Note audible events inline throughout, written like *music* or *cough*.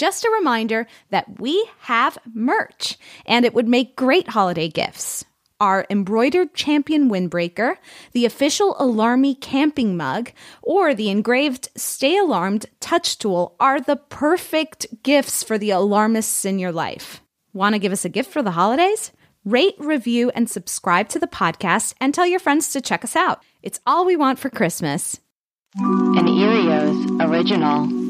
Just a reminder that we have merch, and it would make great holiday gifts. Our embroidered champion windbreaker, the official Alarmy camping mug, or the engraved Stay Alarmed touch tool are the perfect gifts for the alarmists in your life. Want to give us a gift for the holidays? Rate, review, and subscribe to the podcast and tell your friends to check us out. It's all we want for Christmas. An Earios original.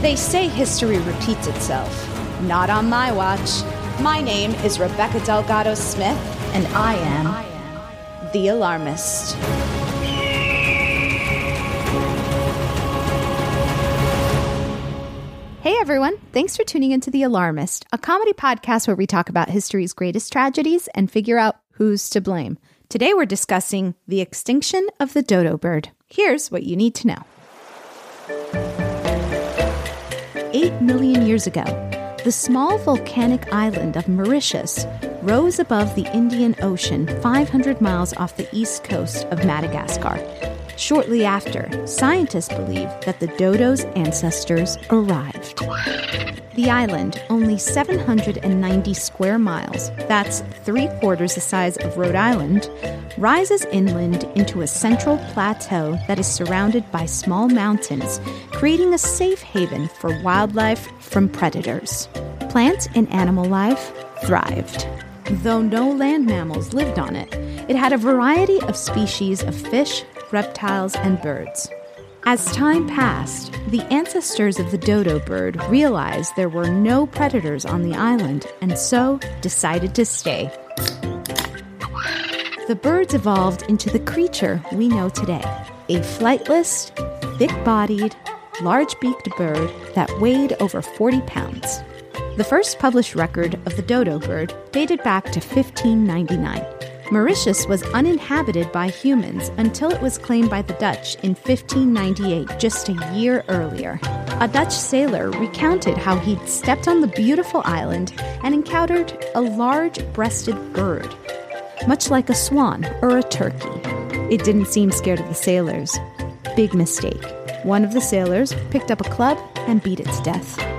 They say history repeats itself. Not on my watch. My name is Rebecca Delgado Smith, and I am the alarmist. Hey everyone, thanks for tuning into The Alarmist, a comedy podcast where we talk about history's greatest tragedies and figure out who's to blame. Today we're discussing the extinction of the dodo bird. Here's what you need to know. Eight million years ago, the small volcanic island of Mauritius rose above the Indian Ocean 500 miles off the east coast of Madagascar. Shortly after, scientists believe that the dodo's ancestors arrived. The island, only 790 square miles, that's three quarters the size of Rhode Island, rises inland into a central plateau that is surrounded by small mountains, creating a safe haven for wildlife from predators. Plant and animal life thrived. Though no land mammals lived on it, it had a variety of species of fish, reptiles, and birds. As time passed, the ancestors of the dodo bird realized there were no predators on the island and so decided to stay. The birds evolved into the creature we know today a flightless, thick bodied, large beaked bird that weighed over 40 pounds. The first published record of the dodo bird dated back to 1599. Mauritius was uninhabited by humans until it was claimed by the Dutch in 1598, just a year earlier. A Dutch sailor recounted how he'd stepped on the beautiful island and encountered a large breasted bird, much like a swan or a turkey. It didn't seem scared of the sailors. Big mistake. One of the sailors picked up a club and beat it to death.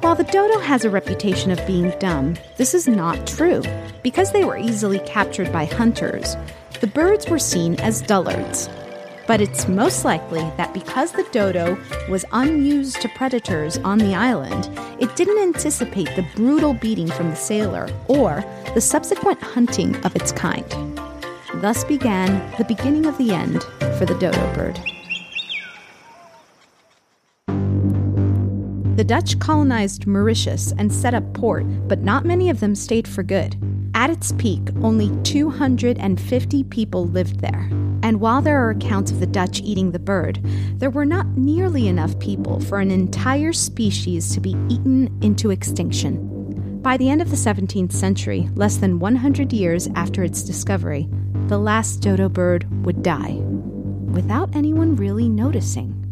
While the dodo has a reputation of being dumb, this is not true. Because they were easily captured by hunters, the birds were seen as dullards. But it's most likely that because the dodo was unused to predators on the island, it didn't anticipate the brutal beating from the sailor or the subsequent hunting of its kind. Thus began the beginning of the end for the dodo bird. Dutch colonized Mauritius and set up port, but not many of them stayed for good. At its peak, only 250 people lived there. And while there are accounts of the Dutch eating the bird, there were not nearly enough people for an entire species to be eaten into extinction. By the end of the 17th century, less than 100 years after its discovery, the last dodo bird would die, without anyone really noticing.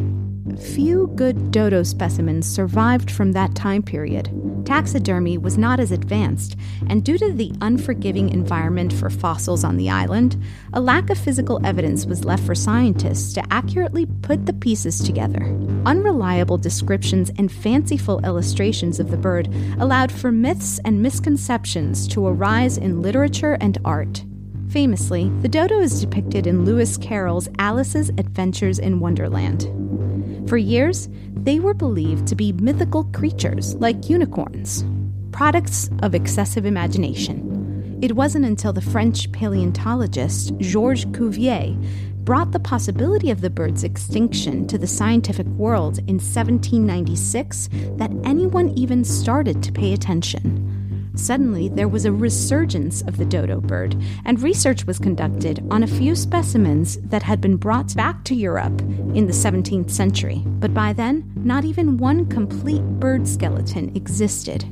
Few good dodo specimens survived from that time period. Taxidermy was not as advanced, and due to the unforgiving environment for fossils on the island, a lack of physical evidence was left for scientists to accurately put the pieces together. Unreliable descriptions and fanciful illustrations of the bird allowed for myths and misconceptions to arise in literature and art. Famously, the dodo is depicted in Lewis Carroll's Alice's Adventures in Wonderland. For years, they were believed to be mythical creatures like unicorns, products of excessive imagination. It wasn't until the French paleontologist Georges Cuvier brought the possibility of the bird's extinction to the scientific world in 1796 that anyone even started to pay attention. Suddenly, there was a resurgence of the dodo bird, and research was conducted on a few specimens that had been brought back to Europe in the 17th century. But by then, not even one complete bird skeleton existed.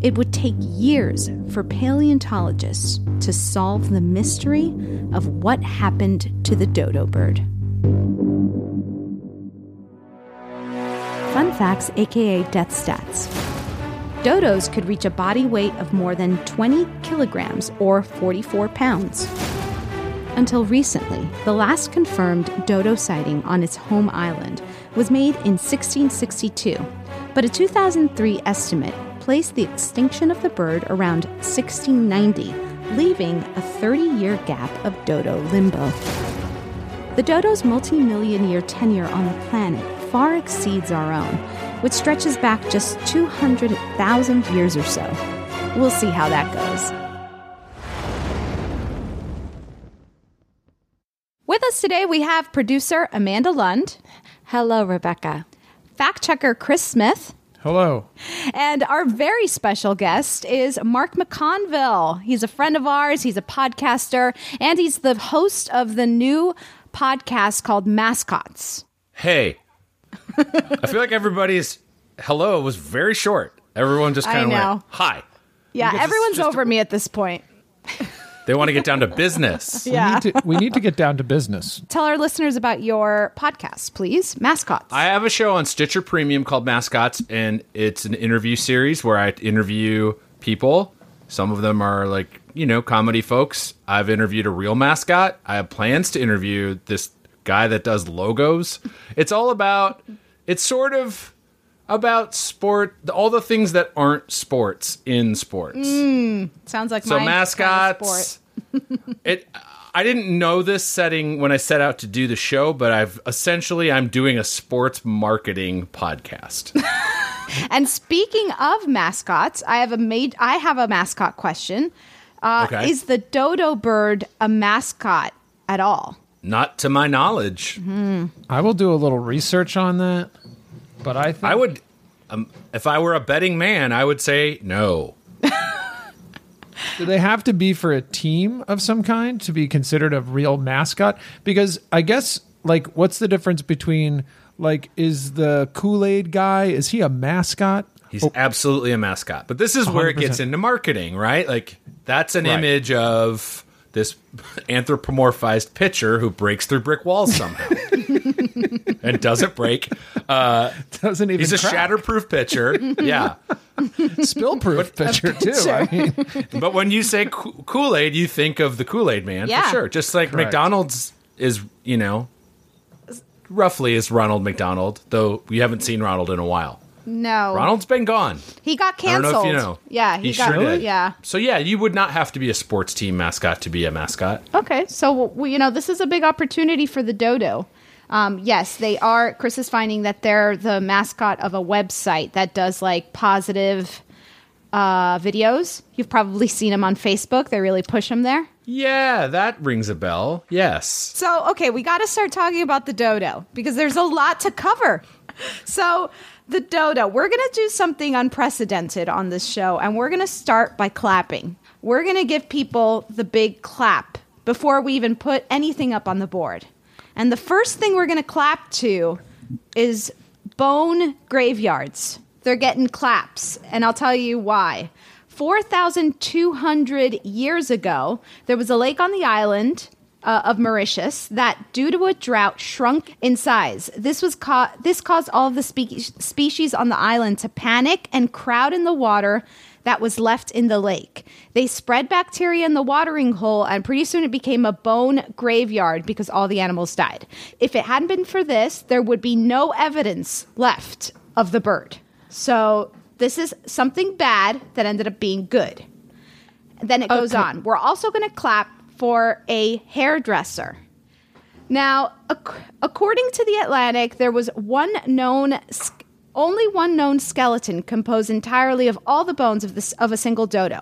It would take years for paleontologists to solve the mystery of what happened to the dodo bird. Fun facts, aka death stats. Dodos could reach a body weight of more than 20 kilograms or 44 pounds. Until recently, the last confirmed dodo sighting on its home island was made in 1662, but a 2003 estimate placed the extinction of the bird around 1690, leaving a 30 year gap of dodo limbo. The dodo's multi million year tenure on the planet far exceeds our own, which stretches back just 200,000 years or so. We'll see how that goes. With us today, we have producer Amanda Lund, Hello, Rebecca. fact checker Chris Smith, Hello. and our very special guest is Mark McConville. He's a friend of ours, he's a podcaster, and he's the host of the new podcast called Mascots. Hey. *laughs* I feel like everybody's hello was very short. Everyone just kind of know. went, hi. Yeah, Because everyone's just- over me at this point. *laughs* They want to get down to business. *laughs* Yeah. We need, to, we need to get down to business. Tell our listeners about your podcast, please. Mascots. I have a show on Stitcher Premium called Mascots, and it's an interview series where I interview people. Some of them are like, you know, comedy folks. I've interviewed a real mascot. I have plans to interview this guy that does logos. It's all about, it's sort of about sport, all the things that aren't sports in sports. Sounds like so my kind of mascots *laughs* it i didn't know this setting when i set out to do the show but i've essentially i'm doing a sports marketing podcast *laughs* And speaking of mascots, I have a made I have a mascot question. Uh, Okay. Is the dodo bird a mascot at all? not to my knowledge I will do a little research on that, but I think i would um, if i were a betting man i would say no *laughs* do they have to be for a team of some kind to be considered a real mascot? Because I guess like what's the difference between like is the Kool-Aid guy is he a mascot? he's absolutely a mascot but this is where it gets into marketing right like that's an Right. image of this anthropomorphized pitcher who breaks through brick walls somehow *laughs* and doesn't break uh, Doesn't even he's a crack. shatterproof pitcher *laughs* yeah spill-proof pitcher too. I mean, But when you say Kool Aid, you think of the Kool Aid Man Yeah. for sure. Just like Correct. McDonald's is, you know, roughly is Ronald McDonald, though we haven't seen Ronald in a while. No. Ronald's been gone. he got I don't canceled. know if you know. Yeah, he, he got sure did. Yeah. So yeah, you would not have to be a sports team mascot to be a mascot. Okay, so well, you know this is a big opportunity for the dodo. Um, yes, they are. Chris is finding that they're the mascot of a website that does like positive uh, videos. You've probably seen them on Facebook. They really push them there. Yeah, that rings a bell. Yes. So, okay, we got to start talking about the dodo because there's a lot to cover. So, the dodo, we're going to do something unprecedented on this show, and we're going to start by clapping. We're going to give people the big clap before we even put anything up on the board. And the first thing we're going to clap to is bone graveyards. They're getting claps, and I'll tell you why. 4,200 years ago, there was a lake on the island uh, of Mauritius that, due to a drought, shrunk in size. This was ca- this caused all of the spe- species on the island to panic and crowd in the water that was left in the lake. They spread bacteria in the watering hole, and pretty soon it became a bone graveyard because all the animals died. If it hadn't been for this, there would be no evidence left of the bird. So, this is something bad that ended up being good. Then it goes on. We're also going to clap for a hairdresser. Now, ac- according to the Atlantic, there was one known, only one known skeleton composed entirely of all the bones of this of a single dodo,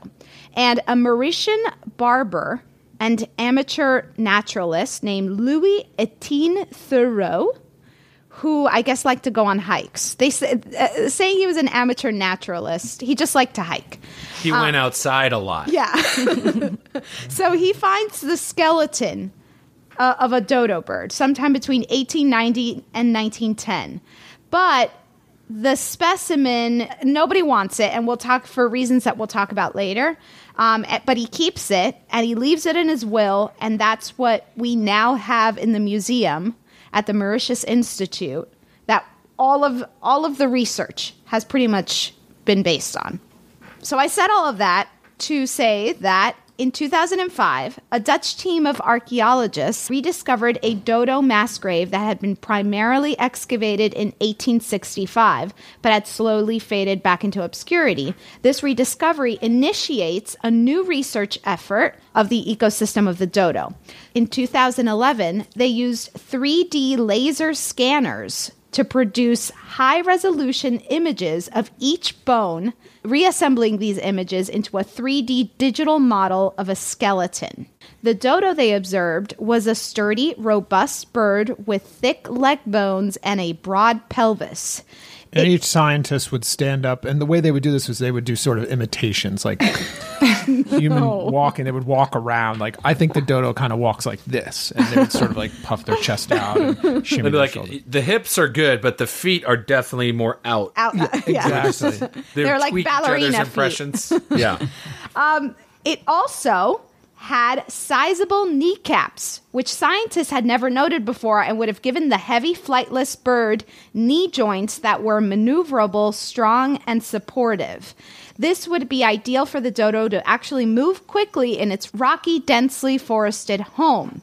and a Mauritian barber and amateur naturalist named Louis Etienne Thirioux, who I guess liked to go on hikes. They say, uh, saying he was an amateur naturalist, he just liked to hike. He went outside a lot. Yeah. *laughs* so he finds the skeleton uh, of a dodo bird sometime between 1890 and 1910. But the specimen, nobody wants it, and we'll talk for reasons that we'll talk about later. Um, eh, but he keeps it and he leaves it in his will, and that's what we now have in the museum at the Mauritius Institute. That all of all of the research has pretty much been based on. So I said all of that to say that in 2005, a Dutch team of archaeologists rediscovered a dodo mass grave that had been primarily excavated in 1865 but had slowly faded back into obscurity. This rediscovery initiates a new research effort of the ecosystem of the dodo. In 2011, they used 3D laser scanners to produce high resolution images of each bone, reassembling these images into a 3D digital model of a skeleton. The dodo they observed was a sturdy, robust bird with thick leg bones and a broad pelvis. And each scientist would stand up, and the way they would do this was they would do sort of imitations, like *laughs* human walking. They would walk around. Like I think the dodo kind of walks like this, and they would sort of like puff their chest out and *laughs* shimmy They'd be their like, shoulders. the hips are good, but the feet are definitely more out. Out, yeah. *laughs* Exactly. They They're like tweak each other's ballerina feet. impressions. yeah. Um, it also had sizable kneecaps, which scientists had never noted before and would have given the heavy flightless bird knee joints that were maneuverable, strong, and supportive. This would be ideal for the dodo to actually move quickly in its rocky, densely forested home.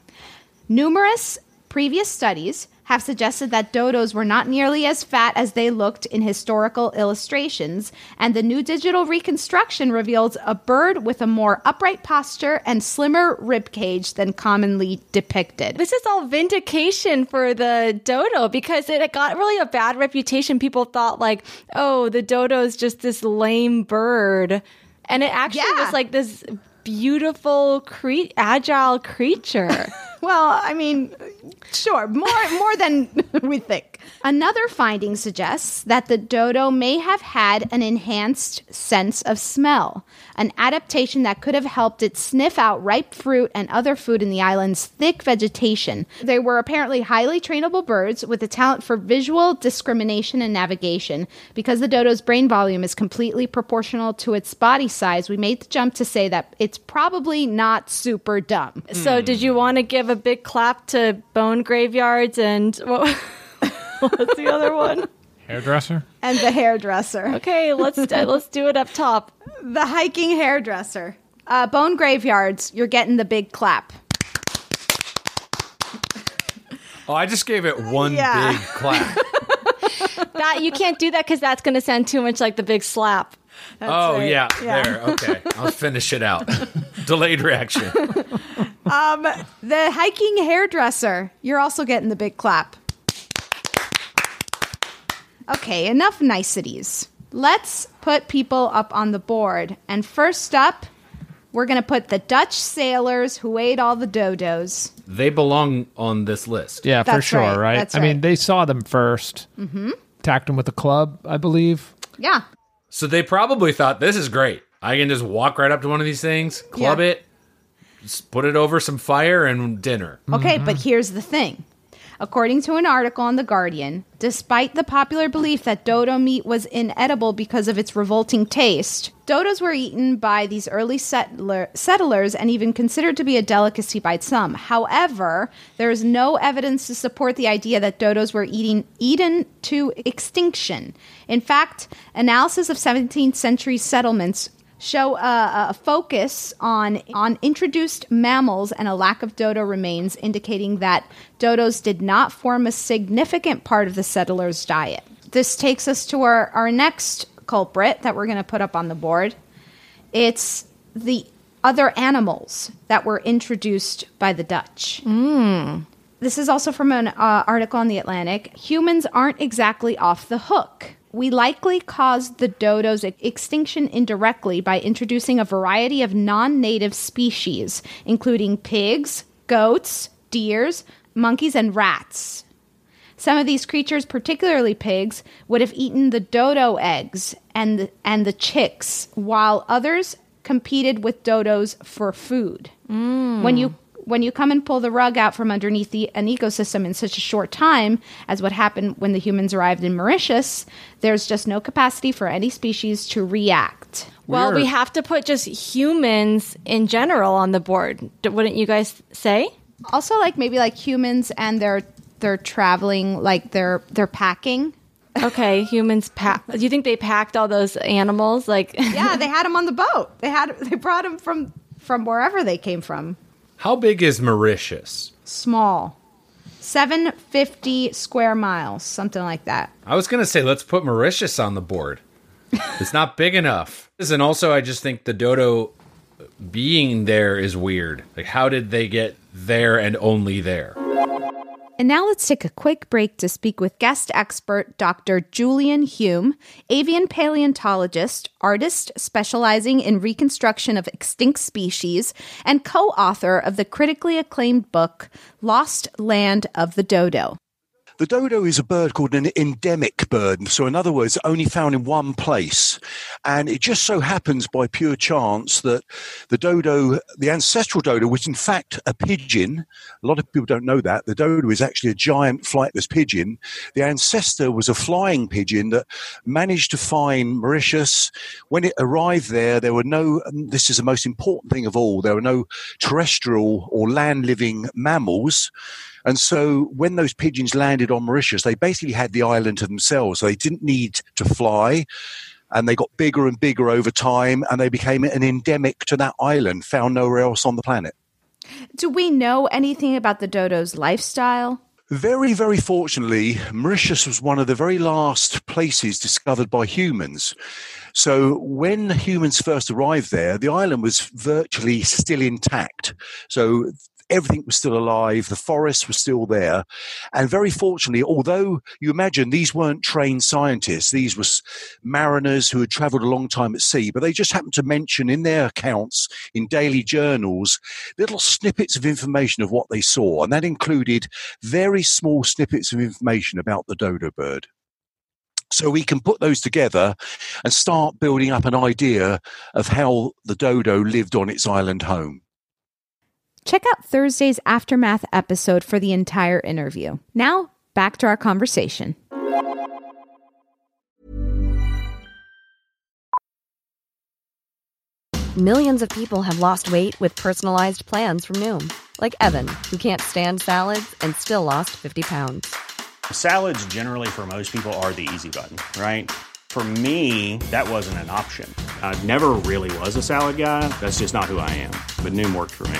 Numerous previous studies have suggested that dodos were not nearly as fat as they looked in historical illustrations, and the new digital reconstruction reveals a bird with a more upright posture and slimmer rib cage than commonly depicted. This is all vindication for the dodo because it got really a bad reputation. People thought like, oh, the dodo is just this lame bird, and it actually Yeah. was like this beautiful, cre- agile creature. *laughs* Well, I mean, sure, more more than *laughs* we think. Another finding suggests that the dodo may have had an enhanced sense of smell, an adaptation that could have helped it sniff out ripe fruit and other food in the island's thick vegetation. They were apparently highly trainable birds with a talent for visual discrimination and navigation. Because the dodo's brain volume is completely proportional to its body size, we made the jump to say that it's probably not super dumb. So, did you want to give a big clap to bone graveyards and *laughs* what, what's the other one? Hairdresser. And the hairdresser. Okay, let's *laughs* let's do it up top. The hiking hairdresser. Uh, bone graveyards, you're getting the big clap. *laughs* Oh, I just gave it one Yeah. big clap. That you can't do that because that's going to sound too much like the big slap. Oh, right. yeah, Yeah. There. Okay. *laughs* I'll finish it out. *laughs* Delayed reaction. The hiking hairdresser, you're also getting the big clap. Okay, enough niceties. Let's put people up on the board. And first up, we're going to put the Dutch sailors who ate all the dodos. They belong on this list. Yeah, for sure, right, right? that's I mean, they saw them 1st Mm-hmm. Attacked them with a club, I believe. Yeah. So they probably thought this is great. I can just walk right up to one of these things, club Yeah. it, just put it over some fire and dinner. Okay, but mm-hmm. here's the thing. According to an article on The Guardian, despite the popular belief that dodo meat was inedible because of its revolting taste, dodos were eaten by these early settler, settlers and even considered to be a delicacy by some. However, there is no evidence to support the idea that dodos were eating, eaten to extinction. In fact, analysis of 17th century settlements show a, a focus on on introduced mammals and a lack of dodo remains, indicating that dodos did not form a significant part of the settlers' diet. This takes us to our, our next culprit that we're going to put up on the board. It's the other animals that were introduced by the Dutch. This is also from an uh, article on the Atlantic. Humans aren't exactly off the hook. We likely caused the dodo's extinction indirectly by introducing a variety of non native species, including pigs, goats, deers, monkeys, and rats. Some of these creatures, particularly pigs, would have eaten the dodo eggs and the, and the chicks, while others competed with dodos for food. Mm. When you when you come and pull the rug out from underneath the, an ecosystem in such a short time as what happened when the humans arrived in Mauritius, there's just no capacity for any species to react. Well, We're- we have to put just humans in general on the board. Wouldn't you guys say? Also, like maybe like humans and they're they're traveling, like they're they're packing. Okay, humans pack. Do you think they packed all those animals? Like, Yeah, they had them on the boat. They had they brought them from from wherever they came from. How big is Mauritius? Small, seven fifty square miles, something like that. I was going to say, let's put Mauritius on the board. *laughs* it's not big enough. And also, I just think the dodo being there is weird. Like, how did they get there and only there? And now let's take a quick break to speak with guest expert Dr. Julian Hume, avian paleontologist, artist specializing in reconstruction of extinct species, and co author of the critically acclaimed book Lost Land of the Dodo. The dodo is a bird called an endemic bird. So, in other words, only found in one place. And it just so happens by pure chance that the dodo, the ancestral dodo, was in fact a pigeon. A lot of people don't know that. The dodo is actually a giant flightless pigeon. The ancestor was a flying pigeon that managed to find Mauritius. When it arrived there, there were no, um, this is the most important thing of all, there were no terrestrial or land living mammals. And so when those pigeons landed on Mauritius, they basically had the island to themselves. So they didn't need to fly. And they got bigger and bigger over time, and they became an endemic to that island, found nowhere else on the planet. Do we know anything about the dodo's lifestyle? Very, very fortunately, Mauritius was one of the very last places discovered by humans. So when humans first arrived there, the island was virtually still intact. So everything was still alive, the forests were still there. And very fortunately, although you imagine these weren't trained scientists, these were mariners who had traveled a long time at sea, but they just happened to mention in their accounts in daily journals little snippets of information of what they saw. And that included very small snippets of information about the dodo bird. So we can put those together and start building up an idea of how the dodo lived on its island home. Check out Thursday's Aftermath episode for the entire interview. Now, back to our conversation. Millions of people have lost weight with personalized plans from Noom, like Evan, who can't stand salads and still lost 50 pounds. Salads, generally, for most people, are the easy button, right? For me, that wasn't an option. I never really was a salad guy. That's just not who I am. But Noom worked for me.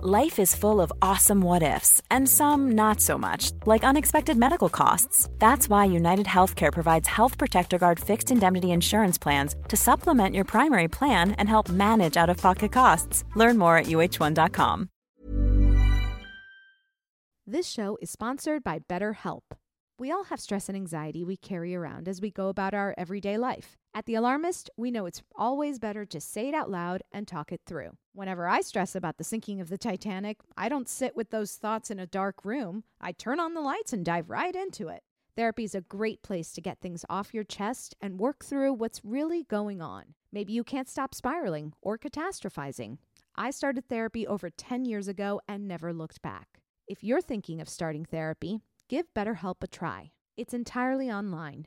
Life is full of awesome what ifs, and some not so much, like unexpected medical costs. That's why United Healthcare provides Health Protector Guard fixed indemnity insurance plans to supplement your primary plan and help manage out of pocket costs. Learn more at uh1.com. This show is sponsored by BetterHelp. We all have stress and anxiety we carry around as we go about our everyday life. At The Alarmist, we know it's always better to say it out loud and talk it through. Whenever I stress about the sinking of the Titanic, I don't sit with those thoughts in a dark room. I turn on the lights and dive right into it. Therapy is a great place to get things off your chest and work through what's really going on. Maybe you can't stop spiraling or catastrophizing. I started therapy over 10 years ago and never looked back. If you're thinking of starting therapy, give BetterHelp a try. It's entirely online,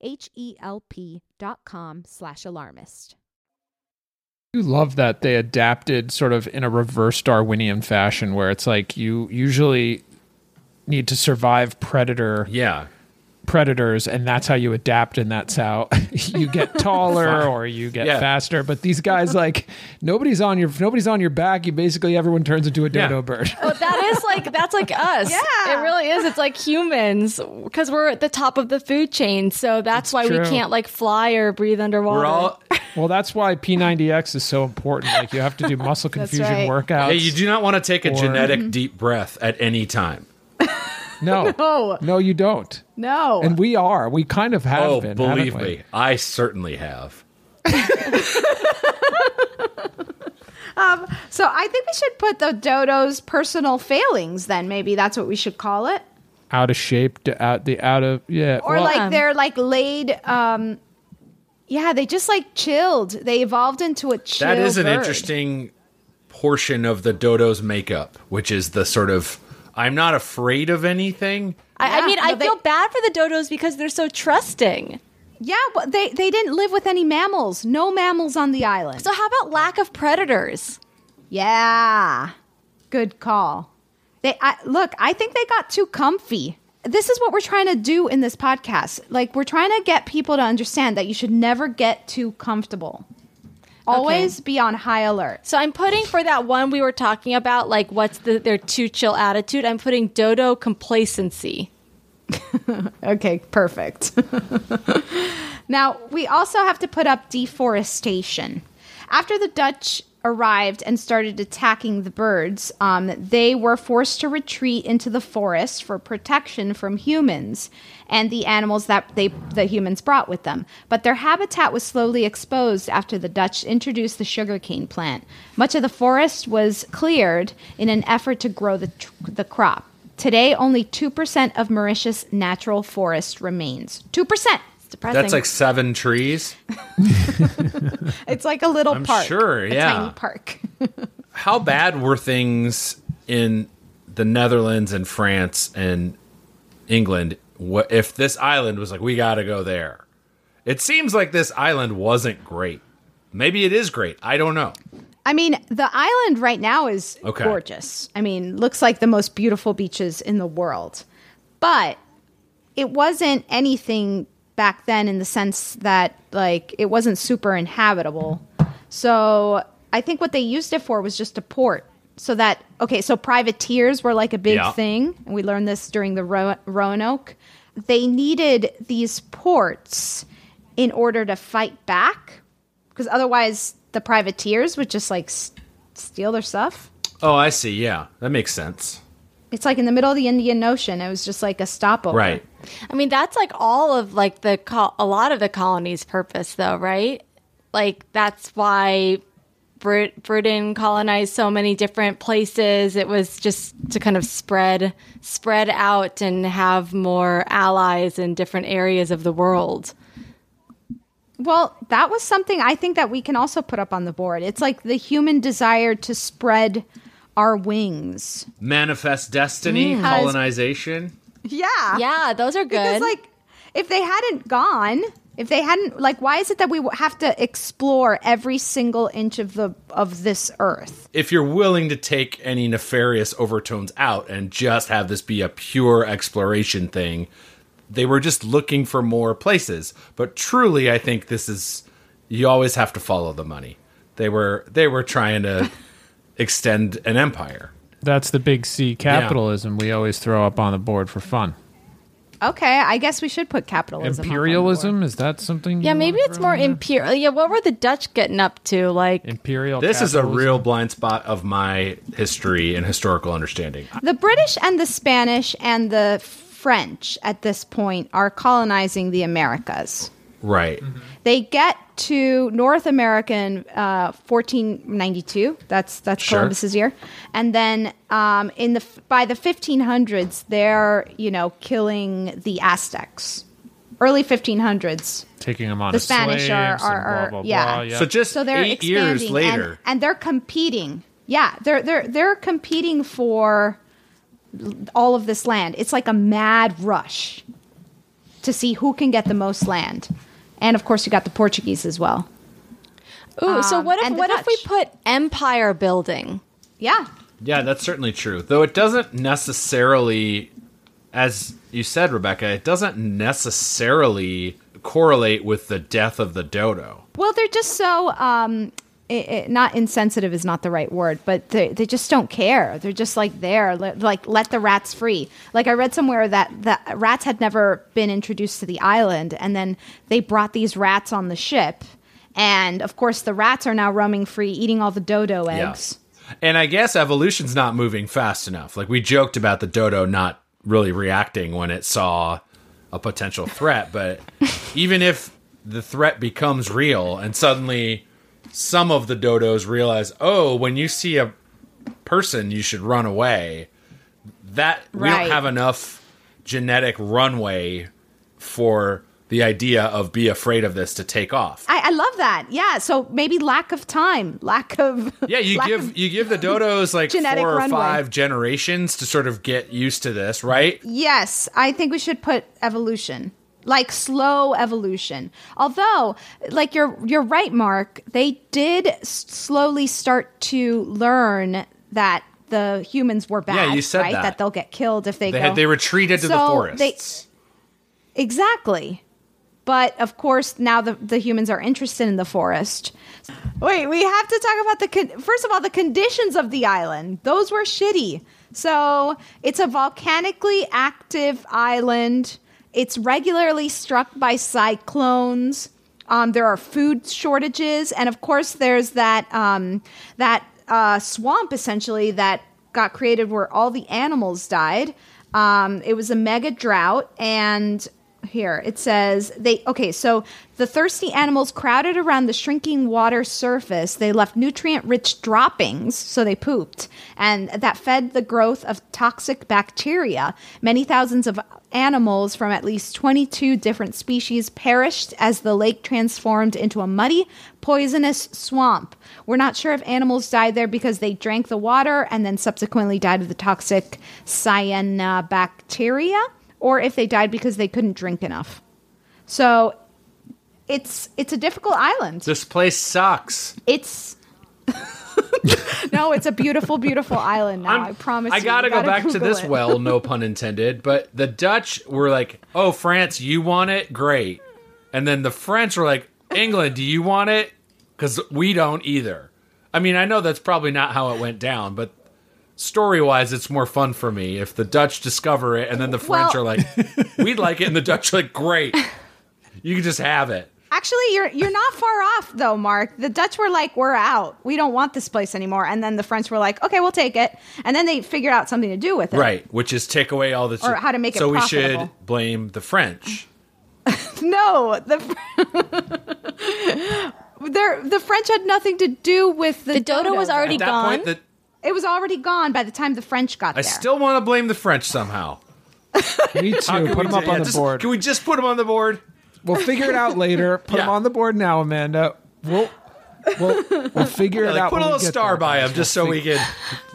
H-E-L-P dot com slash alarmist. You love that they adapted sort of in a reverse Darwinian fashion where it's like you usually need to survive predator Yeah. Predators and that's how you adapt and that's how *laughs* you get taller or you get Yeah. faster but these guys like nobody's on your nobody's on your back you basically everyone turns into a dodo Yeah. bird Oh, that is like that's like us. Yeah. it really is. It's like humans because we're at the top of the food chain. So that's why true. we can't like fly or breathe underwater. We're all. *laughs* well that's why p90x is so important like you have to do muscle confusion right. workouts Hey, you do not want to take a Or- genetic deep breath at any time. *laughs* no No. no you don't No. and we are we kind of have oh, been believe we? me, I certainly have. *laughs* so I think we should put the dodo's personal failings then. Maybe that's what we should call it. out of shape to out the out of yeah Or well, like they're like laid um yeah, they just like chilled. They evolved into a chill. That is an bird. interesting portion of the dodo's makeup, which is the sort of I'm not afraid of anything. I, I Yeah, mean, I they- feel bad for the dodos because they're so trusting. Yeah, but they they didn't live with any mammals. No mammals on the island. So how about lack of predators? Yeah. Good call. They I, look, I think they got too comfy. This is what we're trying to do in this podcast. Like we're trying to get people to understand that you should never get too comfortable. Always be on high alert. So I'm putting for that one we were talking about, like what's the, their too chill attitude. I'm putting dodo complacency. *laughs* Okay, perfect. *laughs* now, we also have to put up deforestation. After the Dutch arrived and started attacking the birds, um, they were forced to retreat into the forest for protection from humans and the animals that they the humans brought with them. But their habitat was slowly exposed after the Dutch introduced the sugarcane plant. Much of the forest was cleared in an effort to grow the tr- the crop. Today, only 2% of Mauritius' natural forest remains. 2%. Depressing. That's like seven trees. *laughs* It's like a little I'm park. sure, a yeah. tiny park. *laughs* How bad were things in the Netherlands and France and England wh- if this island was like we got to go there? It seems like this island wasn't great. Maybe it is great. I don't know. I mean, the island right now is Okay. gorgeous. I mean, looks like the most beautiful beaches in the world. But it wasn't anything back then in the sense that like it wasn't super inhabitable. So, I think what they used it for was just a port. So that okay, so privateers were like a big Yeah. thing, and we learned this during the Ro- Roanoke. They needed these ports in order to fight back because otherwise the privateers would just like s- steal their stuff. Oh, I see. Yeah, that makes sense. It's like in the middle of the Indian Ocean. It was just like a stopover. Right. I mean, that's like all of like the col- a lot of the colony's purpose, though, right? Like that's why Brit- Britain colonized so many different places. It was just to kind of spread spread out and have more allies in different areas of the world. Well, that was something I think that we can also put up on the board. It's like the human desire to spread our wings. Manifest destiny, Mm. colonization. Yeah. Yeah, those are good. Because good. like if they hadn't gone, if they hadn't like why is it that we have to explore every single inch of the of this earth? If you're willing to take any nefarious overtones out and just have this be a pure exploration thing, they were just looking for more places. But truly, I think this is you always have to follow the money. They were they were trying to *laughs* extend an empire. That's the big C capitalism we always throw up on the board for fun. Okay, I guess we should put capitalism. up on. Imperialism is that something? yeah, maybe it's more imperial. Yeah, what were the Dutch getting up to? Like, imperial. This is a real blind spot of my history and historical understanding. The British and the Spanish and the French at this point are colonizing the Americas. Right. They get to North American uh, 1492. That's that's Sure. Columbus's year, and then um, in the by the 1500s, they're you know killing the Aztecs. Early 1500s. taking them on The Spanish are, slaves are, and are blah, blah, yeah. blah, yeah. So just so they're eight years expanding, and- later. and, they're competing. Yeah, they're they're they're competing for all of this land. It's like a mad rush to see who can get the most land, and of course you got the Portuguese as well. ooh, so Um, what if and the what if we put empire building? Yeah, Yeah, that's certainly true. Though it doesn't necessarily, as you said, Rebecca, it doesn't necessarily correlate with the death of the dodo. well they're just so um, i i not insensitive is not the right word, but they they just don't care. They're just like there, li- like let the rats free. Like I read somewhere that that rats had never been introduced to the island, and then they brought these rats on the ship, and of course the rats are now roaming free, eating all the dodo eggs. And I guess evolution's not moving fast enough. Like we joked about the dodo not really reacting when it saw a potential threat, but even if the threat becomes real and suddenly some of the dodos realize, "Oh, when you see a person, you should run away." That we Right. don't have enough genetic runway for the idea of be afraid of this to take off. I, I love that. Yeah. So maybe lack of time, lack of Yeah, you *laughs* give you give the dodos like four or runway. five generations to sort of get used to this, right? Yes, I think we should put evolution. Like slow evolution. Although, like you're you're right, Mark. They did s- slowly start to learn that the humans were bad. Yeah, you said right? that. they'll get killed if they, They go. had they retreated to the So forests. they- exactly. But of course, now the, the humans are interested in the forest. Wait, we have to talk about the con- first of all the conditions of the island. Those were shitty. So it's a volcanically active island. It's regularly struck by cyclones. Um, there are food shortages, and of course, there's that um, that uh, swamp essentially that got created where all the animals died. Um, it was a mega drought, and here. It says they okay so the thirsty animals crowded around the shrinking water surface. They left nutrient rich droppings so they pooped and that fed the growth of toxic bacteria. Many thousands of animals from at least 22 different species perished as the lake transformed into a muddy poisonous swamp. We're not sure if animals died there because they drank the water and then subsequently died of the toxic cyanobacteria or if they died because they couldn't drink enough. So it's it's a difficult island. this place sucks. It's *laughs* no, it's a beautiful, beautiful island now. i promise. I you. gotta go back to Google this it. well, no *laughs* pun intended. But the Dutch were like, "Oh, France, you want it? Great." And then the French were like, "England, do you want it? Because we don't either." I mean, I know that's probably not how it went down, but story wise, it's more fun for me if the Dutch discover it and then the French Well- are like, "We'd like it," and the Dutch are like, "Great, you can just have it." Actually, you're you're not far off though, Mark. The Dutch were like, "We're out. We don't want this place anymore." And then the French were like, "Okay, we'll take it." And then they figured out something to do with it. Right, which is take away all the Or how to make it So we should blame the French. *laughs* No, the *laughs* They're, the French had nothing to do with the, The dodo was already At that gone. point, that It was already gone by the time the French got there. I there. still want to blame the French somehow. *laughs* Me How too. can Put we them do- up yeah, on the just- board. Can we just put them on the board? We'll figure it out *laughs* later. Put them Yeah. on the board now, Amanda. We'll we'll, we'll figure Yeah, it like out. put a when we little get star there, by guys. them just so we can,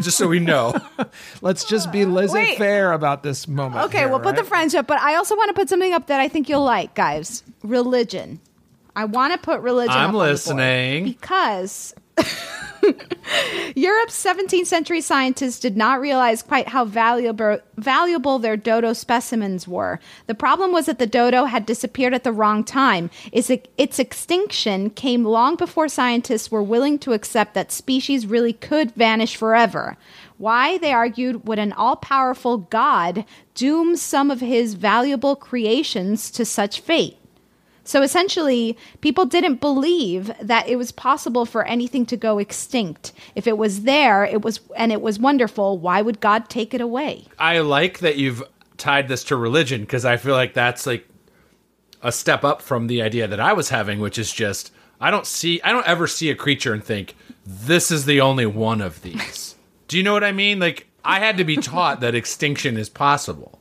just so we know. *laughs* Let's just be laissez-faire about this moment. Okay, here, we'll put the right? French up, but I also want to put something up that I think you'll like, guys. Religion. I want to put religion. I'm up on the board listening. because Europe's 17th century scientists did not realize quite how valuable valuable their dodo specimens were. The problem was that the dodo had disappeared at the wrong time. Its, its extinction came long before scientists were willing to accept that species really could vanish forever. Why, they argued, would an all powerful God doom some of his valuable creations to such fate? So essentially, people didn't believe that it was possible for anything to go extinct. If it was there, it was and it was wonderful, why would God take it away? I like that you've tied this to religion because I feel like that's like a step up from the idea that I was having, which is just I don't see I don't ever see a creature and think this is the only one of these. *laughs* Do you know what I mean? Like I had to be taught that extinction is possible.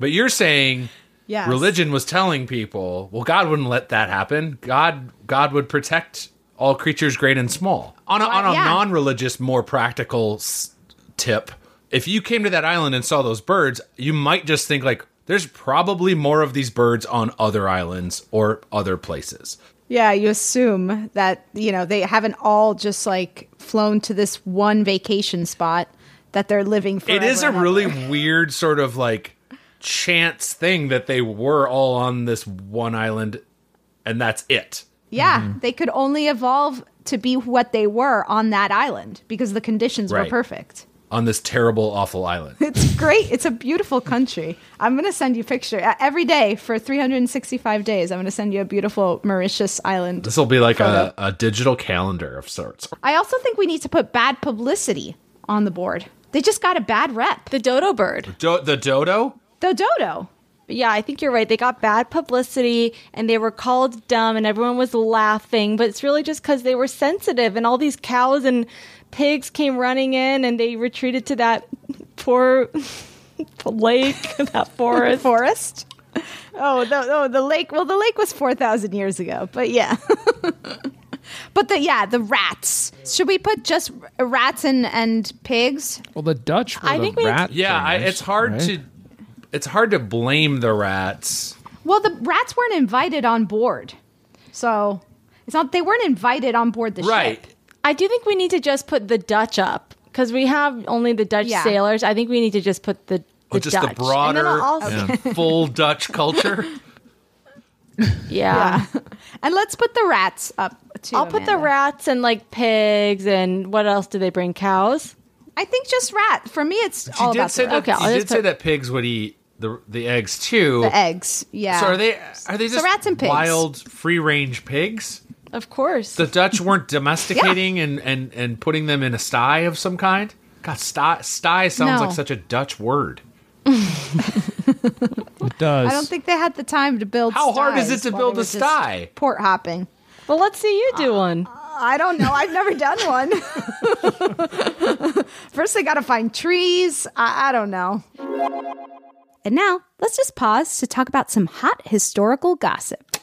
But you're saying Yes. religion was telling people, well God wouldn't let that happen. God God would protect all creatures great and small. On a, on a yeah. non-religious more practical s- tip, if you came to that island and saw those birds, you might just think like there's probably more of these birds on other islands or other places. Yeah, you assume that, you know, they haven't all just like flown to this one vacation spot that they're living for. it is a really weird sort of like chance thing that they were all on this one island and that's it. Yeah, mm-hmm. they could only evolve to be what they were on that island because the conditions were perfect. On this terrible awful island. *laughs* It's great. It's a beautiful country. I'm going to send you picture every day for 365 days. I'm going to send you a beautiful Mauritius island. This will be like a, a digital calendar of sorts. I also think we need to put bad publicity on the board. They just got a bad rep. The dodo bird. Do- the dodo? The dodo. But yeah, I think you're right. They got bad publicity and they were called dumb and everyone was laughing, but it's really just because they were sensitive and all these cows and pigs came running in and they retreated to that *laughs* poor *laughs* lake, *laughs* that forest. Forest? Oh, the, oh, the lake. Well, the lake was 4,000 years ago, but yeah. but the, yeah, the rats. Should we put just rats and, and pigs? Well, the Dutch were I the think we- rat. Yeah, I, it's hard right? to it's hard to blame the rats. Well, the rats weren't invited on board. So it's not, they weren't invited on board the Right. ship. I do think we need to just put the Dutch up because we have only the Dutch Yeah. sailors. I think we need to just put the, oh, the Or just Dutch. the broader, And then I'll also- yeah, *laughs* full Dutch culture. yeah. And let's put the rats up too. I'll put the rats and like pigs and what else do they bring? Cows? I think just rat. For me, it's She all did about say the, that. Okay, I'll she just did say that pigs would eat the the eggs too. the eggs. Yeah. So are they are they So just rats and pigs. wild free range pigs? Of course. The Dutch weren't *laughs* domesticating and, and, and putting them in a sty of some kind. God, sty, sty sounds No. like such a Dutch word. *laughs* It does. I don't think they had the time to build. How hard is it to build a sty? Port hopping. well, let's see you do uh, one. I don't know. I've never done one. *laughs* First, they got to find trees. I, I don't know. And now, let's just pause to talk about some hot historical gossip.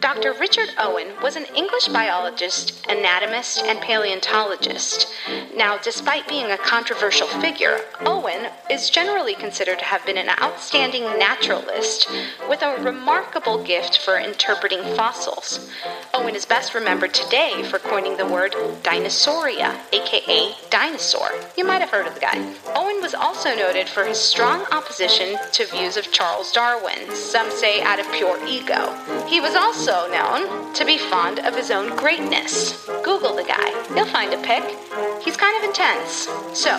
Dr. Richard Owen was an English biologist, anatomist, and paleontologist. Now, despite being a controversial figure, Owen is generally considered to have been an outstanding naturalist with a remarkable gift for interpreting fossils. Owen is best remembered today for coining the word dinosauria, aka dinosaur. You might have heard of the guy. Owen was also noted for his strong opposition to views of Charles Darwin, some say out of pure ego. He was also known to be fond of his own greatness. Google the guy, you'll find a pic. He's kind of intense. So,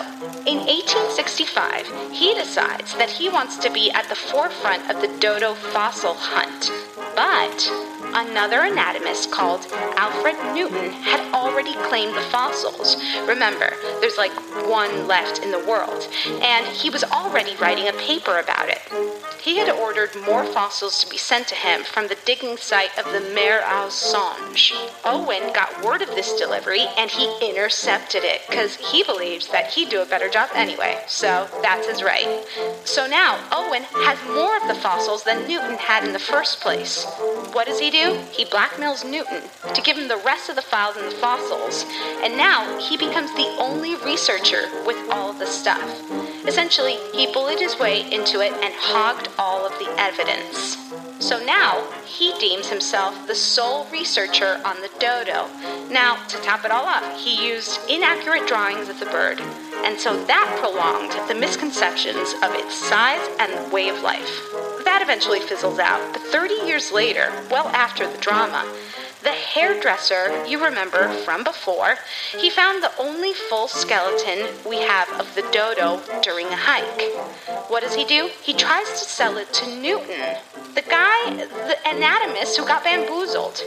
in 1865, he decides that he wants to be at the forefront of the dodo fossil hunt. But another anatomist called Alfred Newton had already claimed the fossils. Remember, there's like one left in the world, and he was already writing a paper about it. He had ordered more fossils to be sent to him from the digging site of the Mare aux Songes. Owen got word of this delivery and he intercepted it because he believes that he'd do a better job anyway, so that's his right. So now Owen has more of the fossils than Newton had in the first place. What does he do? He blackmails Newton to give him the rest of the files and the fossils, and now he becomes the only researcher with all of the stuff. Essentially, he bullied his way into it and hogged all of the evidence. So now, he deems himself the sole researcher on the dodo. Now, to top it all off, he used inaccurate drawings of the bird, and so that prolonged the misconceptions of its size and way of life. That eventually fizzles out, but 30 years later, well after the drama, the hairdresser you remember from before, he found the only full skeleton we have of the dodo during a hike. What does he do? He tries to sell it to Newton, the guy, the anatomist who got bamboozled.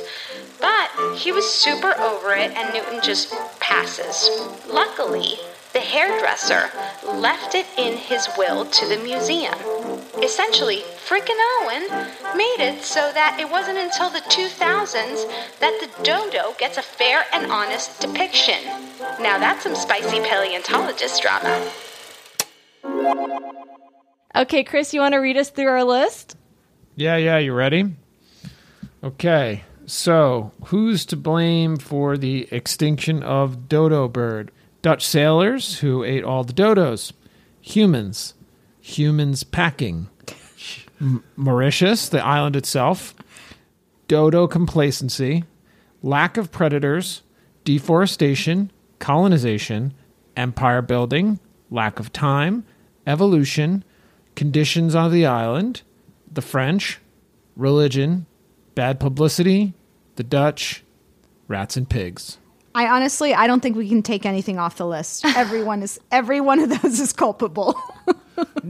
But he was super over it, and Newton just passes. Luckily, the hairdresser left it in his will to the museum. Essentially, frickin' Owen made it so that it wasn't until the 2000s that the dodo gets a fair and honest depiction. Now that's some spicy paleontologist drama. Okay, Chris, you want to read us through our list? Yeah, yeah, you ready? Okay. So, who's to blame for the extinction of dodo bird? Dutch sailors who ate all the dodos. Humans. Humans packing. M- Mauritius, the island itself. Dodo complacency. Lack of predators. Deforestation. Colonization. Empire building. Lack of time. Evolution. Conditions on the island. The French. Religion. Bad publicity. The Dutch. Rats and pigs. I honestly, I don't think we can take anything off the list. *laughs* Everyone is, every one of those is culpable. *laughs*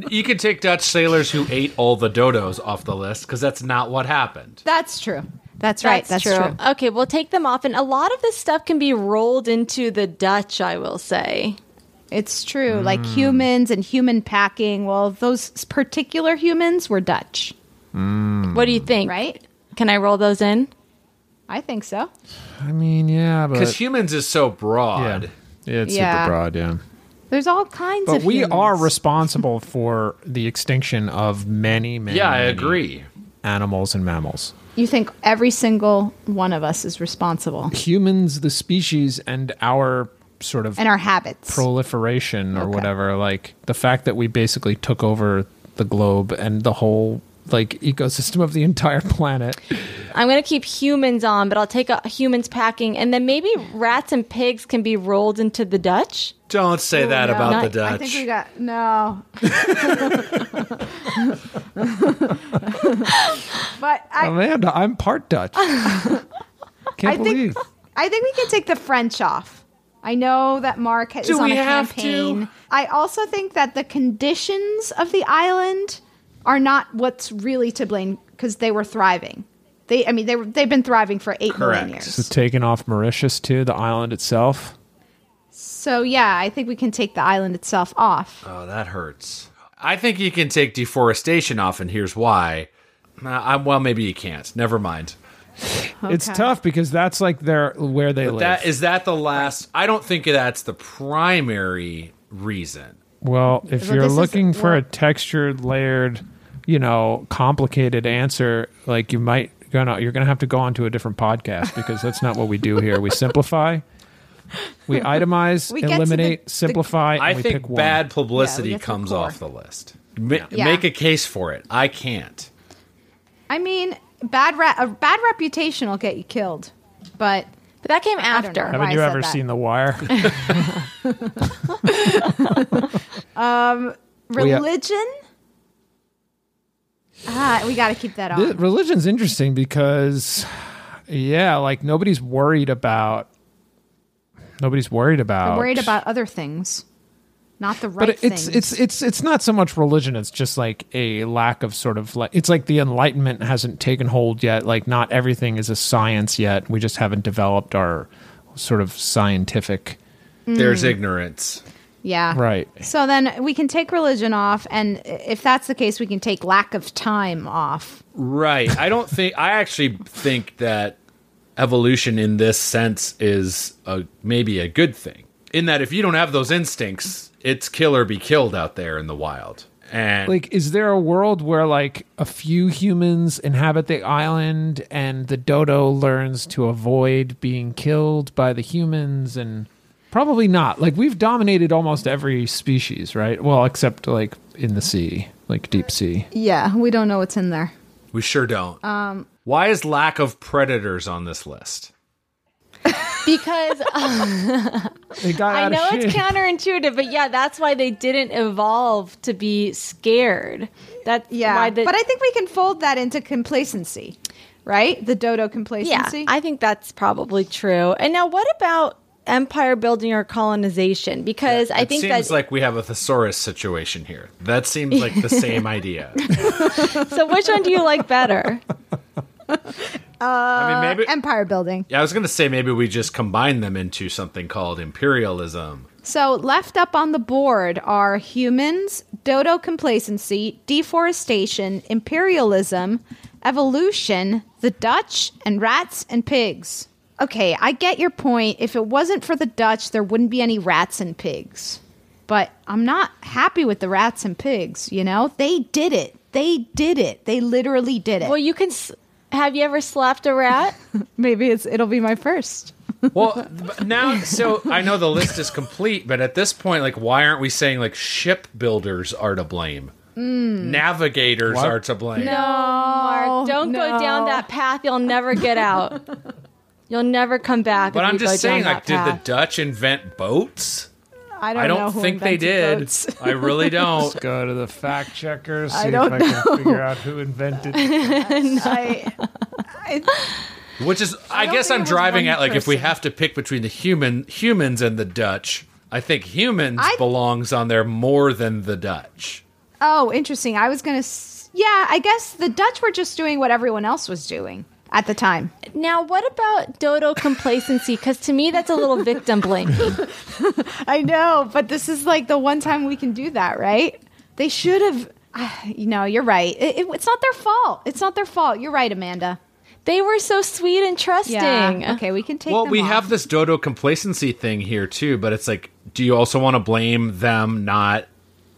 You can take Dutch sailors who ate all the dodos off the list because that's not what happened. That's true. That's right. That's true. Okay, we'll take them off. And a lot of this stuff can be rolled into the Dutch, I will say. It's true. Hmm. Like humans and human packing. Well, those particular humans were Dutch. Hmm. What do you think? Right? Can I roll those in? I think so. I mean, yeah, but Because humans is so broad. yeah, it's Yeah. super broad, yeah. There's all kinds But of we humans. are responsible for the extinction of many, many. Yeah, I many agree. Animals and mammals. You think every single one of us is responsible Humans, the species, and our sort of and our habits. proliferation or Okay. whatever. Like the fact that we basically took over the globe and the whole like ecosystem of the entire planet. I'm going to keep humans on, but I'll take a humans packing. And then maybe rats and pigs can be rolled into the Dutch. Don't say that no. about Not- the I Dutch. think we got no. *laughs* but I, Amanda, I'm part Dutch. *laughs* Can't I believe. think I think we can take the French off. I know that Mark is Do on we a have campaign. to? I also think that the conditions of the island are not what's really to blame because they were thriving. They, I mean, they were, they've been thriving for eight million Correct. years. so taking off Mauritius too, the island itself. So yeah, I think we can take the island itself off. oh, that hurts. I think you can take deforestation off, and here's why. Uh, I, well, maybe you can't. Never mind. It's tough because that's like their where they But live. that is that the last. I don't think that's the primary reason. Well, if Well, you're this is- looking for a textured, layered, you know, complicated answer, like you might gonna you're gonna have to go on to a different podcast because that's not what we do here. We simplify, we *laughs* itemize, We get the- eliminate, the- simplify, and I we think pick one. bad publicity Yeah, we the comes off the list. Ma- Yeah. Make a case for it. I can't. I mean, bad re- a bad reputation will get you killed, but But that came after. Haven't you ever that. seen The Wire? *laughs* Um, *laughs* we- religion. Ah, we got to keep that on. Th- Religion's interesting because, yeah, like nobody's worried about. Nobody's worried about. I'm worried about other things. not the right but it's things. it's it's it's not so much religion it's just like a lack of sort of like it's like the enlightenment hasn't taken hold yet like not everything is a science yet we just haven't developed our sort of scientific There's Mm. ignorance. Yeah. right So then we can take religion off, and if that's the case, we can take lack of time off. Right. I don't think I actually think that evolution in this sense is a maybe a good thing. In that if you don't have those instincts, it's kill or be killed out there in the wild. And like is there a world where like a few humans inhabit the island and the dodo learns to avoid being killed by the humans and probably not like we've dominated almost every species right well except like in the sea like deep sea Yeah, we don't know what's in there. we sure don't. Um, Why is lack of predators on this list? because *laughs* they got I know it's counterintuitive, but yeah, that's why they didn't evolve to be scared. That's yeah, why the, but I think we can fold that into complacency, right? The dodo yeah, complacency. I think that's probably true. And now, what about empire building or colonization? Because I it think seems that like we have a thesaurus situation here. That seems like the same *laughs* idea. *laughs* so. Which one do you like better? *laughs* Uh, I mean, maybe empire building. Yeah, I was going to say maybe we just combine them into something called imperialism. So left up on the board are humans, dodo complacency, deforestation, imperialism, evolution, the Dutch, and rats and pigs. Okay, I get your point. If it wasn't for the Dutch, there wouldn't be any rats and pigs. But I'm not happy with the rats and pigs, you know? They did it. They did it. They literally did it. Well, you can. S- have you ever slapped a rat? *laughs* Maybe it's it'll be my first. *laughs* Well, now, so I know the list is complete, but at this point, like, why aren't we saying like shipbuilders are to blame? Hmm. Navigators What? are to blame. No, Mark, don't no. go down that path. You'll never get out. *laughs* You'll never come back. But if I'm you just go saying, like, that did the path. Dutch invent boats? I don't, I know don't who think they invented did. boats. I really *laughs* don't. Let's go to the fact checkers. See I if don't I can know. figure out who invented. *laughs* I, I, Which is, I, don't guess I'm driving at like if we have to pick between the human humans and the Dutch, I think humans I- belongs on there more than the Dutch. Oh, interesting. I was gonna. S- yeah, I guess the Dutch were just doing what everyone else was doing at the time. Now, what about dodo complacency? Because to me, that's a little victim blaming. *laughs* I know, but this is like the one time we can do that, right? They should have. ah, You know, you're right. It, it- it's not their fault. It's not their fault. You're right, Amanda. They were so sweet and trusting. Yeah. Okay, we can take. well, them we off. have this dodo complacency thing here too, but it's like, do you also want to blame them not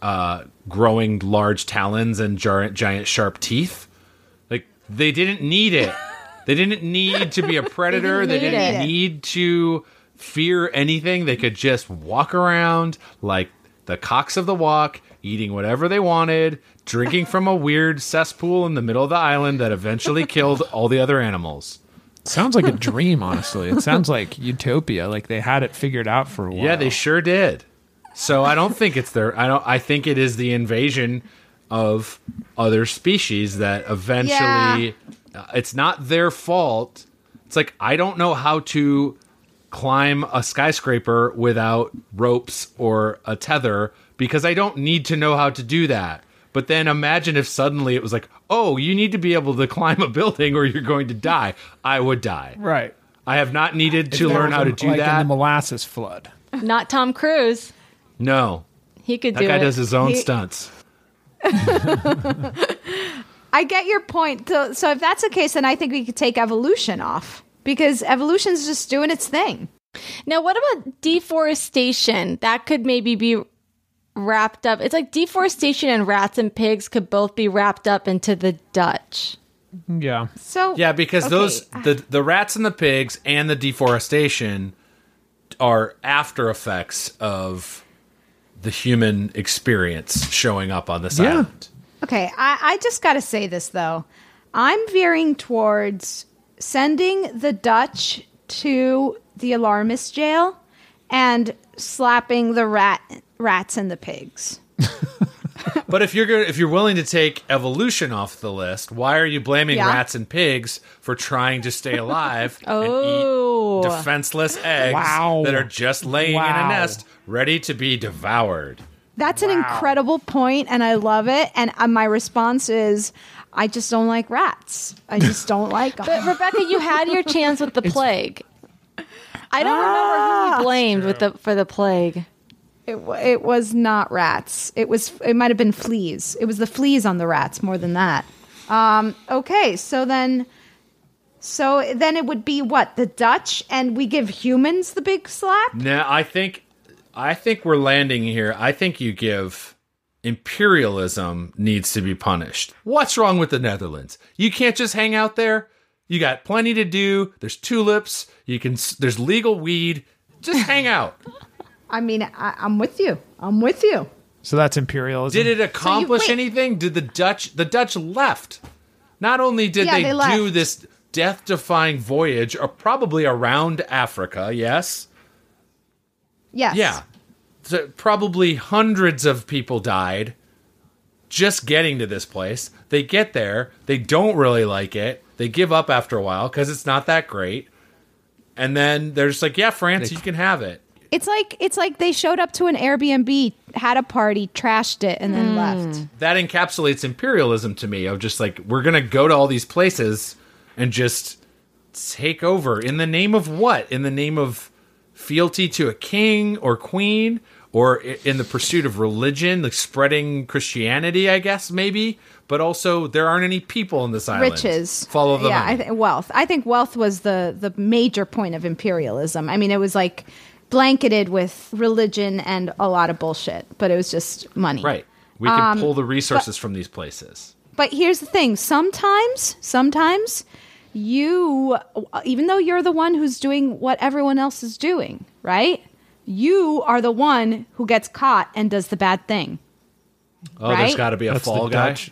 uh, growing large talons and giant, giant sharp teeth? Like they didn't need it. They didn't need to be a *laughs* predator. they need didn't need to fear anything. They could just walk around like the cocks of the walk, eating whatever they wanted, drinking from a weird cesspool in the middle of the island that eventually killed all the other animals. Sounds like a dream, honestly. It sounds like utopia. Like they had it figured out for a while. Yeah, they sure did. So I don't think it's their. I don't. I think it is the invasion of other species that eventually. uh, It's not their fault. It's like I don't know how to climb a skyscraper without ropes or a tether because I don't need to know how to do that. But then imagine if suddenly it was like, oh, you need to be able to *laughs* climb a building or you're going to die. I would die. right. I have not needed to learn how a- to do like that. in the molasses flood. Not Tom Cruise. no. He could That do guy does his own He- stunts. *laughs* I get your point. So, so if that's the case, then I think we could take evolution off because evolution's just doing its thing. Now, what about deforestation? That could maybe be wrapped up. It's like deforestation and rats and pigs could both be wrapped up into the Dutch. Yeah. So Yeah, because okay. those the the rats and the pigs and the deforestation are after effects of the human experience showing up on this Yeah. island. Okay, I, I just got to say this though. I'm veering towards sending the Dutch to the alarmist jail and slapping the rat rats and the pigs. *laughs* But if you're gonna, if you're willing to take evolution off the list, why are you blaming Yeah. rats and pigs for trying to stay alive Oh. and eat oh. defenseless eggs Wow. that are just laying in a nest ready to be devoured? That's an incredible point, and I love it. And uh, my response is, I just don't like rats. I just don't *laughs* like them. But Rebecca, you had your chance with the plague. I don't remember who you blamed with the for the plague. It, it was not rats. It was. It might have been fleas. It was the fleas on the rats more than that. Um, okay, so then, so then it would be what the Dutch, and we give humans the big slap. No, I think I think we're landing here. I think you give imperialism needs to be punished. What's wrong with the Netherlands? You can't just hang out there. You got plenty to do. There's tulips. You can. There's legal weed. Just *laughs* hang out. I mean, I, I'm with you. I'm with you. So that's imperialism. Did it accomplish wait. anything? Did the Dutch? The Dutch left. Not only did Yeah, they, they do this death-defying voyage, or probably around Africa, yes, Yes. Yeah. So probably hundreds of people died just getting to this place. They get there, they don't really like it. They give up after a while because it's not that great. And then they're just like, yeah, France, you can have it. It's like it's like they showed up to an Airbnb, had a party, trashed it, and then hmm. left. That encapsulates imperialism to me of just like, we're going to go to all these places and just take over. In the name of what? In the name of fealty to a king or queen? Or in the pursuit of religion, like spreading Christianity, I guess, maybe. But also, there aren't any people in this island. Riches, Follow the yeah, money. I th- wealth. I think wealth was the the major point of imperialism. I mean, it was like blanketed with religion and a lot of bullshit, but it was just money. right. We can Um, pull the resources from these places. But here's the thing: sometimes, sometimes you, even though you're the one who's doing what everyone else is doing, right? You are the one who gets caught and does the bad thing. Oh, there's got to be a That's fall guy. Dutch.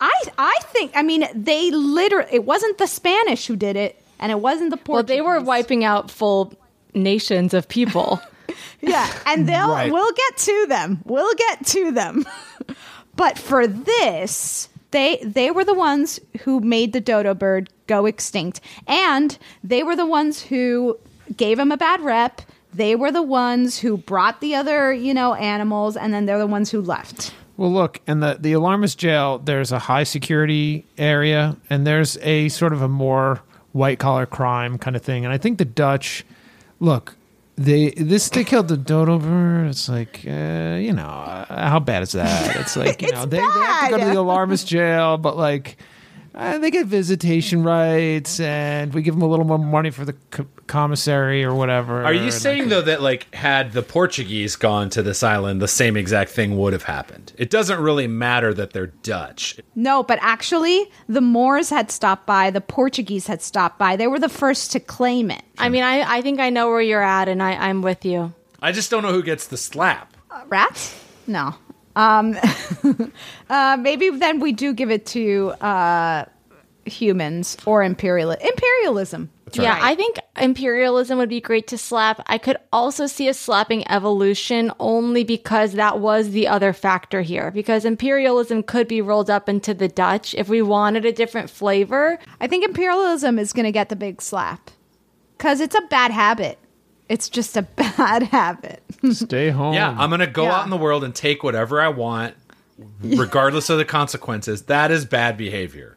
I I think I mean they literally it wasn't the Spanish who did it and it wasn't the Well, Portuguese. they were wiping out full nations of people. *laughs* *laughs* Yeah, and they'll Right. we'll get to them. We'll get to them. *laughs* but for this, they they were the ones who made the dodo bird go extinct, and they were the ones who gave him a bad rep. They were the ones who brought the other, you know, animals, and then they're the ones who left. Well, look, in the the alarmist jail, there's a high security area, and there's a sort of a more white collar crime kind of thing. And I think the Dutch, look, they this they killed the dodo bird. It's like, uh, you know, uh, how bad is that? It's like, you *laughs* know, they, they have to go to the alarmist jail, but like. Uh, they get visitation rights, and we give them a little more money for the co- commissary or whatever. Are you saying like, though that like had the Portuguese gone to this island, the same exact thing would have happened? It doesn't really matter that they're Dutch. No, but actually, the Moors had stopped by. The Portuguese had stopped by. They were the first to claim it. I mean, I, I think I know where you're at, and I, I'm with you. I just don't know who gets the slap. rats? No. Um, *laughs* uh, maybe then we do give it to uh, humans or imperial imperialism. Yeah, I think imperialism would be great to slap. I could also see us slapping evolution only because that was the other factor here. Because imperialism could be rolled up into the Dutch if we wanted a different flavor. I think imperialism is going to get the big slap because it's a bad habit. It's just a *laughs* bad habit. stay home. Yeah, I'm gonna go Yeah. out in the world and take whatever I want, *laughs* regardless of the consequences. That is bad behavior.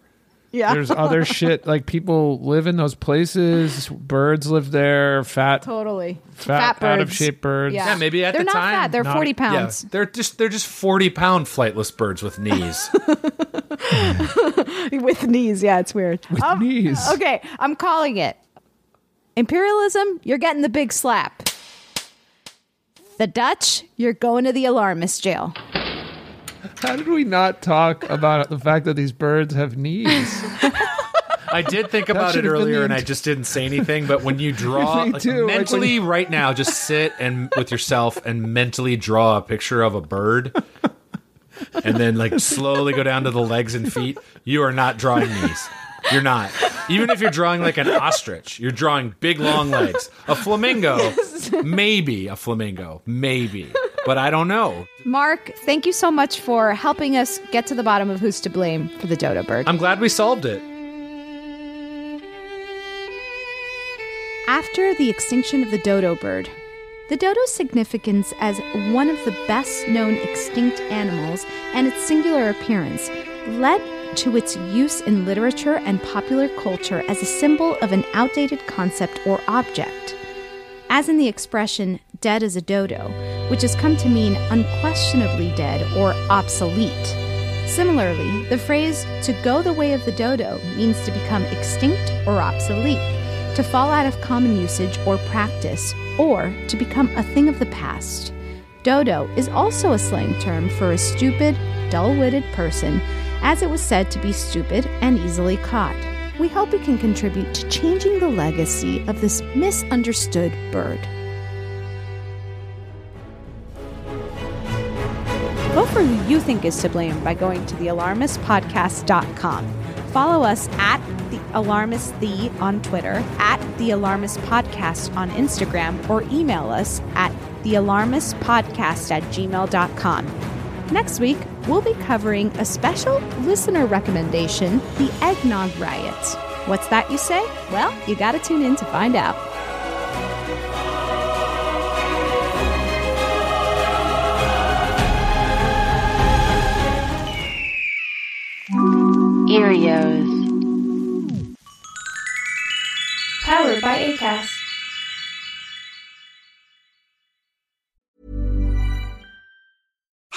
Yeah. There's other *laughs* shit like people live in those places. Birds live there. Fat, totally fat, out of shape birds. Yeah, maybe at the end. they're the not time, fat. They're not- forty Yeah, pounds they're just they're just forty pound flightless birds with knees. with knees. Yeah, it's weird. With Um, knees. Okay, I'm calling it imperialism. You're getting the big slap. The Dutch, you're going to the alarmist jail. How did we not talk about the fact that these birds have knees? *laughs* I did think about it earlier and I just didn't say anything. But when you *laughs* draw Me like, too, like when mentally you- right now, just sit and with yourself and mentally draw a picture of a bird, and then like slowly go down to the legs and feet. You are not drawing knees. You're not. Even if you're drawing like an ostrich, you're drawing big long legs. A flamingo, maybe a flamingo, maybe, but I don't know. Mark, thank you so much for helping us get to the bottom of who's to blame for the dodo bird. I'm glad we solved it. After the extinction of the dodo bird, The dodo's significance as one of the best known extinct animals and its singular appearance led to its use in literature and popular culture as a symbol of an outdated concept or object. As in the expression dead as a dodo, which has come to mean unquestionably dead or obsolete. Similarly, the phrase to go the way of the dodo means to become extinct or obsolete, to fall out of common usage or practice, or to become a thing of the past. Dodo is also a slang term for a stupid, dull witted person, as it was said to be stupid and easily caught. We hope it can contribute to changing the legacy of this misunderstood bird. Vote for who you think is to blame by going to thealarmistpodcast.com. Follow us at The Alarmist The on Twitter, at The Alarmist Podcast on Instagram, or email us at thealarmistpodcast at gmail.com. Next week, we'll be covering a special listener recommendation the Eggnog Riots. What's that, you say? Well, you gotta tune in to find out. Earios. Powered by ACAST.